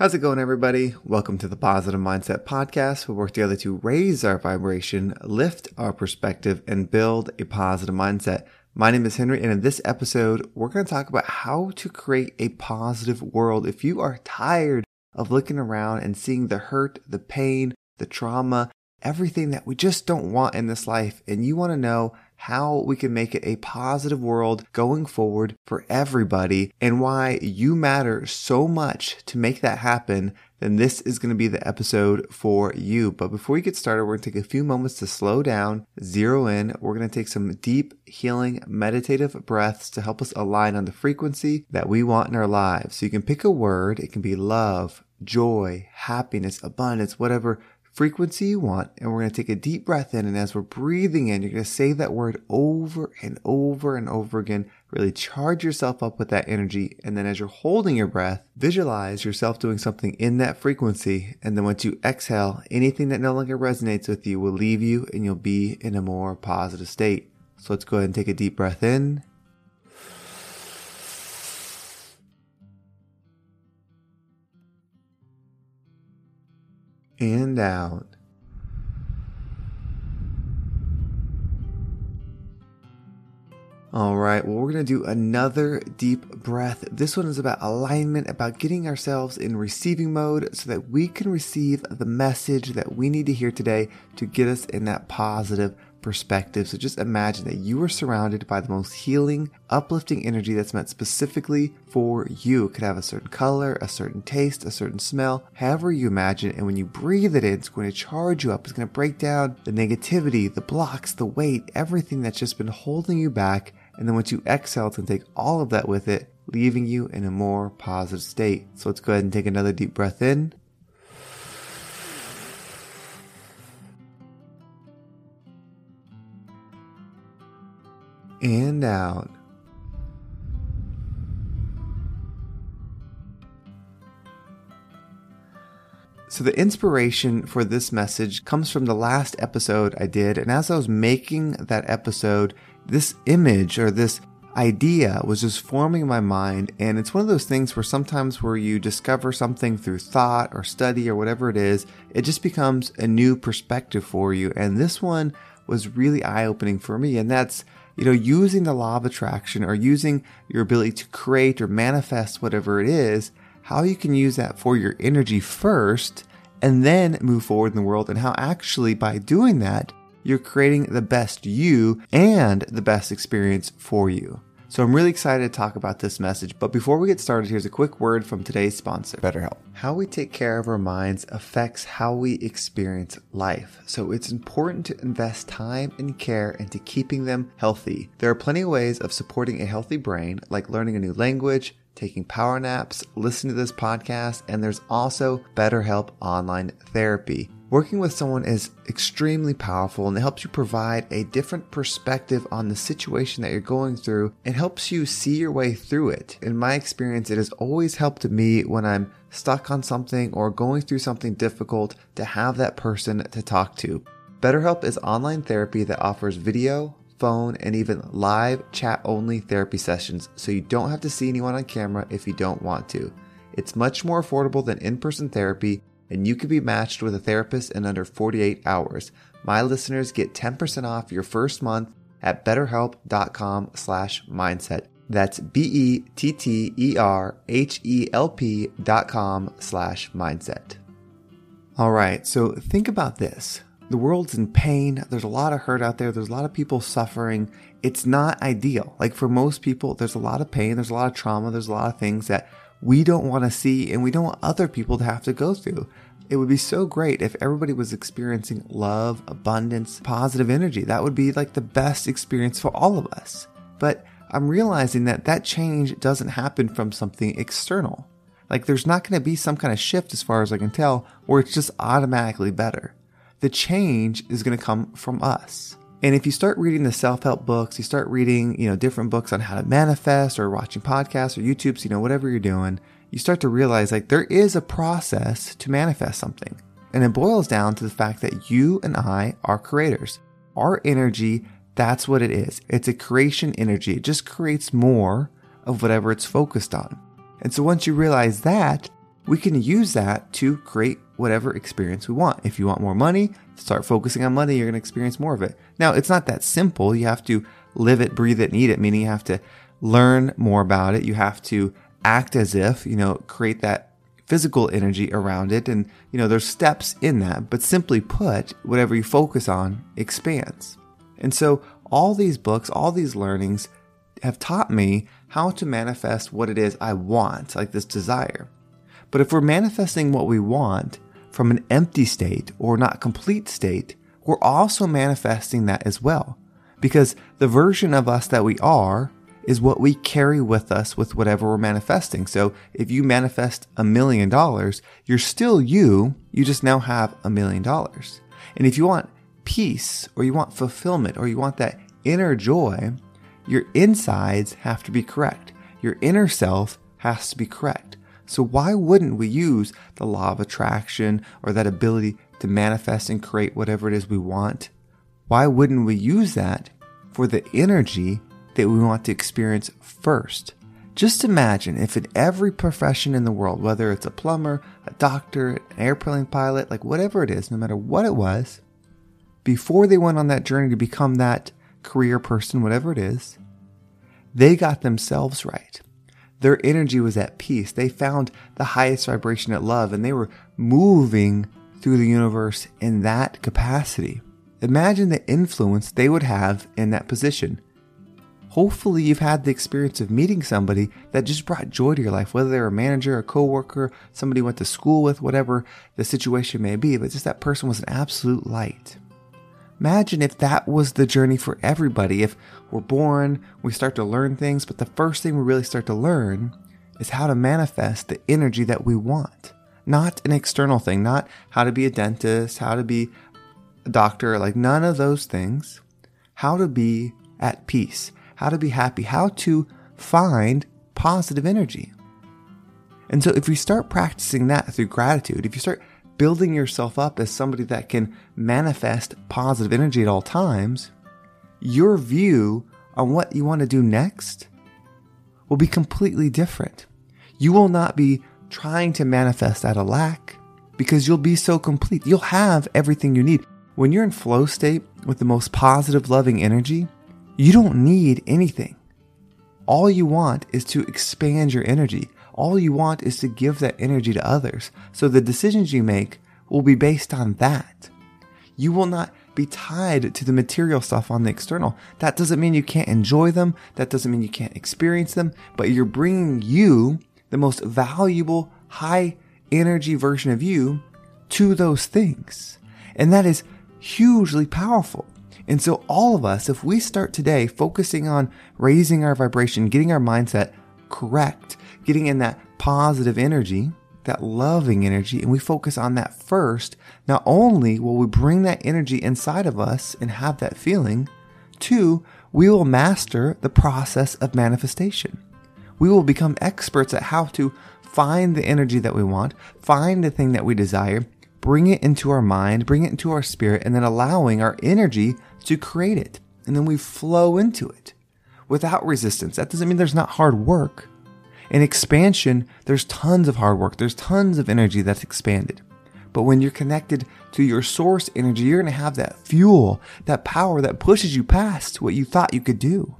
How's it going, everybody? Welcome to the Positive Mindset Podcast. We work together to raise our vibration, lift our perspective, and build a positive mindset. My name is Henry, and in this episode, we're going to talk about how to create a positive world. If you are tired of looking around and seeing the hurt, the pain, the trauma, everything that we just don't want in this life, and you want to know how we can make it a positive world going forward for everybody and why you matter so much to make that happen, then this is going to be the episode for you. But before we get started, we're going to take a few moments to slow down, zero in. We're going to take some deep, healing, meditative breaths to help us align on the frequency that we want in our lives. So you can pick a word. It can be love, joy, happiness, abundance, whatever frequency you want. And we're going to take a deep breath in. And as we're breathing in, you're going to say that word over and over and over again. Really charge yourself up with that energy. And then as you're holding your breath, visualize yourself doing something in that frequency. And then once you exhale, anything that no longer resonates with you will leave you and you'll be in a more positive state. So let's go ahead and take a deep breath in. And out. All right, well, we're going to do another deep breath. This one is about alignment, about getting ourselves in receiving mode so that we can receive the message that we need to hear today to get us in that positive perspective. So just imagine that you are surrounded by the most healing, uplifting energy that's meant specifically for you. It could have a certain color, a certain taste, a certain smell, however you imagine. And when you breathe it in, it's going to charge you up. It's going to break down the negativity, the blocks, the weight, everything that's just been holding you back. And then once you exhale, it's going to take all of that with it, leaving you in a more positive state. So let's go ahead and take another deep breath in. And out. So, the inspiration for this message comes from the last episode I did. And as I was making that episode, this image or this idea was just forming in my mind. And it's one of those things where sometimes where you discover something through thought or study or whatever it is, it just becomes a new perspective for you. And this one was really eye opening for me. And that's you know, using the law of attraction or using your ability to create or manifest whatever it is, how you can use that for your energy first and then move forward in the world and how actually by doing that, you're creating the best you and the best experience for you. So I'm really excited to talk about this message. But before we get started, here's a quick word from today's sponsor, BetterHelp. How we take care of our minds affects how we experience life. So it's important to invest time and care into keeping them healthy. There are plenty of ways of supporting a healthy brain, like learning a new language, taking power naps, listening to this podcast, and there's also BetterHelp online therapy. Working with someone is extremely powerful and it helps you provide a different perspective on the situation that you're going through and helps you see your way through it. In my experience, it has always helped me when I'm stuck on something or going through something difficult to have that person to talk to. BetterHelp is online therapy that offers video, phone, and even live chat only therapy sessions so you don't have to see anyone on camera if you don't want to. It's much more affordable than in person therapy and you can be matched with a therapist in under 48 hours. My listeners get 10% off your first month at betterhelp.com slash mindset. That's B-E-T-T-E-R-H-E-L-P dot com slash mindset. All right, so think about this. The world's in pain. There's a lot of hurt out there. There's a lot of people suffering. It's not ideal. Like for most people, there's a lot of pain. There's a lot of trauma. There's a lot of things that we don't want to see and we don't want other people to have to go through. It would be so great if everybody was experiencing love, abundance, positive energy. That would be like the best experience for all of us. But I'm realizing that that change doesn't happen from something external. Like there's not going to be some kind of shift as far as I can tell where it's just automatically better. The change is going to come from us. And if you start reading the self-help books, you start reading, you know, different books on how to manifest or watching podcasts or YouTubes, you know, whatever you're doing, you start to realize like there is a process to manifest something. And it boils down to the fact that you and I are creators. Our energy, that's what it is. It's a creation energy. It just creates more of whatever it's focused on. And so once you realize that, we can use that to create whatever experience we want. If you want more money, start focusing on money, you're going to experience more of it. Now, it's not that simple. You have to live it, breathe it, and eat it, meaning you have to learn more about it. You have to act as if, you know, create that physical energy around it. And, you know, there's steps in that. But simply put, whatever you focus on expands. And so all these books, all these learnings have taught me how to manifest what it is I want, like this desire. But if we're manifesting what we want from an empty state or not complete state, we're also manifesting that as well. Because the version of us that we are is what we carry with us with whatever we're manifesting. So if you manifest a million dollars, you're still you, you just now have a million dollars. And if you want peace or you want fulfillment or you want that inner joy, your insides have to be correct. Your inner self has to be correct. So why wouldn't we use the law of attraction or that ability to manifest and create whatever it is we want? Why wouldn't we use that for the energy that we want to experience first? Just imagine if in every profession in the world, whether it's a plumber, a doctor, an airplane pilot, like whatever it is, no matter what it was, before they went on that journey to become that career person, whatever it is, they got themselves right. Their energy was at peace. They found the highest vibration at love and they were moving through the universe in that capacity. Imagine the influence they would have in that position. Hopefully, you've had the experience of meeting somebody that just brought joy to your life, whether they're a manager, a coworker, somebody you went to school with, whatever the situation may be, but just that person was an absolute light. Imagine if that was the journey for everybody. If we're born, we start to learn things, but the first thing we really start to learn is how to manifest the energy that we want. Not an external thing, not how to be a dentist, how to be a doctor, like none of those things. How to be at peace, how to be happy, how to find positive energy. And so if we start practicing that through gratitude, if you start building yourself up as somebody that can manifest positive energy at all times, your view on what you want to do next will be completely different. You will not be trying to manifest out of lack because you'll be so complete. You'll have everything you need. When you're in flow state with the most positive, loving energy, you don't need anything. All you want is to expand your energy. All you want is to give that energy to others. So the decisions you make will be based on that. You will not be tied to the material stuff on the external. That doesn't mean you can't enjoy them. That doesn't mean you can't experience them, but you're bringing you, the most valuable, high energy version of you, to those things. And that is hugely powerful. And so, all of us, if we start today focusing on raising our vibration, getting our mindset correct, getting in that positive energy, that loving energy, and we focus on that first, not only will we bring that energy inside of us and have that feeling, two, we will master the process of manifestation. We will become experts at how to find the energy that we want, find the thing that we desire, bring it into our mind, bring it into our spirit, and then allowing our energy to create it. And then we flow into it without resistance. That doesn't mean there's not hard work. In expansion, there's tons of hard work, there's tons of energy that's expanded. But when you're connected to your source energy, you're going to have that fuel, that power that pushes you past what you thought you could do.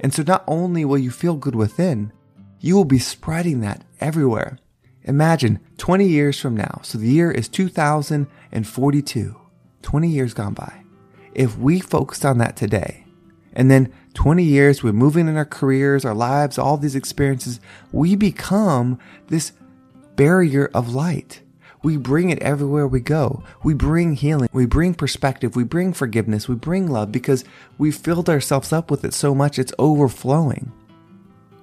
And so not only will you feel good within, you will be spreading that everywhere. Imagine 20 years from now. So the year is 2042, 20 years gone by. If we focused on that today, and then 20 years, we're moving in our careers, our lives, all these experiences, we become this barrier of light. We bring it everywhere we go. We bring healing. We bring perspective. We bring forgiveness. We bring love because we've filled ourselves up with it so much it's overflowing.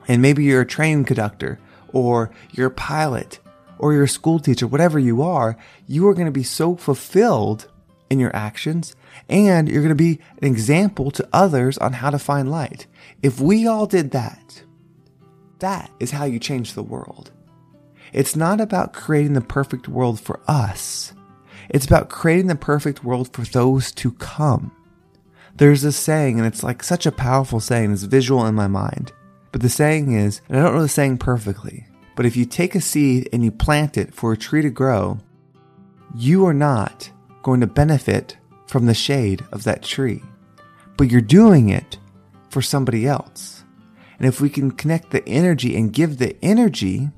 And maybe you're a train conductor or you're a pilot or you're a school teacher, whatever you are, you are going to be so fulfilled in your actions and you're going to be an example to others on how to find light. If we all did that, that is how you change the world. It's not about creating the perfect world for us. It's about creating the perfect world for those to come. There's this saying, and it's like such a powerful saying, it's visual in my mind. But the saying is, and I don't know the saying perfectly, But if you take a seed and you plant it for a tree to grow, you are not going to benefit from the shade of that tree, but you're doing it for somebody else. And if we can connect the energy and give the energy,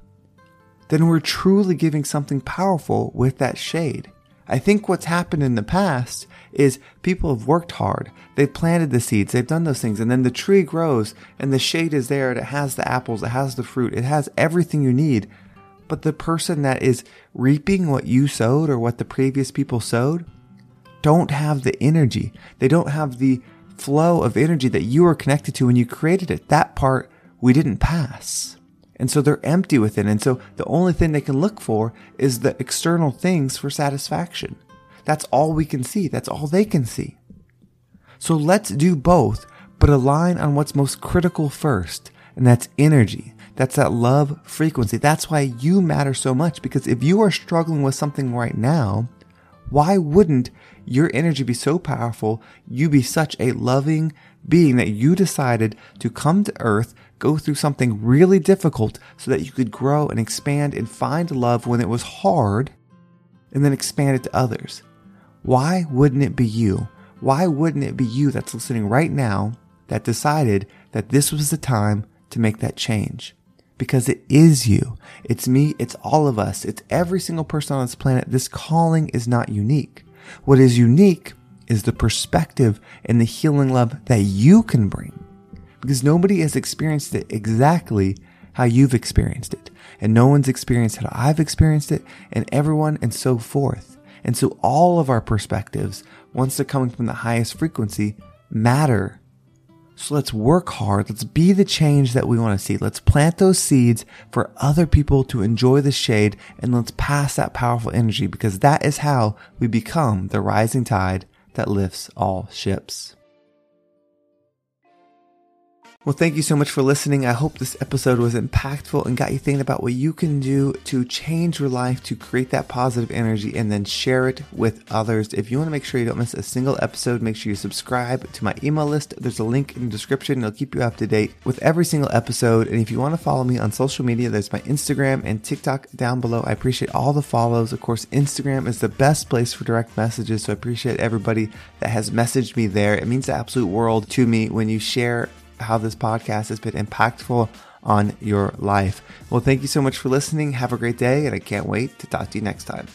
then we're truly giving something powerful with that shade. I think what's happened in the past is people have worked hard. They've planted the seeds, they've done those things, and then the tree grows and the shade is there and it has the apples, it has the fruit, it has everything you need. But the person that is reaping what you sowed or what the previous people sowed don't have the energy. They don't have the flow of energy that you were connected to when you created it. That part we didn't pass. And so they're empty within. And so the only thing they can look for is the external things for satisfaction. That's all we can see. That's all they can see. So let's do both, but align on what's most critical first. And that's energy. That's that love frequency. That's why you matter so much because if you are struggling with something right now, why wouldn't your energy be so powerful? You be such a loving being that you decided to come to earth, go through something really difficult so that you could grow and expand and find love when it was hard and then expand it to others. Why wouldn't it be you? Why wouldn't it be you that's listening right now that decided that this was the time to make that change? Because it is you. It's me. It's all of us. It's every single person on this planet. This calling is not unique. What is unique is the perspective and the healing love that you can bring. Because nobody has experienced it exactly how you've experienced it. And no one's experienced how I've experienced it, and everyone, and so forth. And so all of our perspectives, once they're coming from the highest frequency, matter. So let's work hard. Let's be the change that we want to see. Let's plant those seeds for other people to enjoy the shade and let's pass that powerful energy because that is how we become the rising tide that lifts all ships. Well, thank you so much for listening. I hope this episode was impactful and got you thinking about what you can do to change your life to create that positive energy and then share it with others. If you want to make sure you don't miss a single episode, make sure you subscribe to my email list. There's a link in the description. It'll keep you up to date with every single episode. And if you want to follow me on social media, there's my Instagram and TikTok down below. I appreciate all the follows. Of course, Instagram is the best place for direct messages. So I appreciate everybody that has messaged me there. It means the absolute world to me when you share how this podcast has been impactful on your life. Well, thank you so much for listening. Have a great day, and I can't wait to talk to you next time.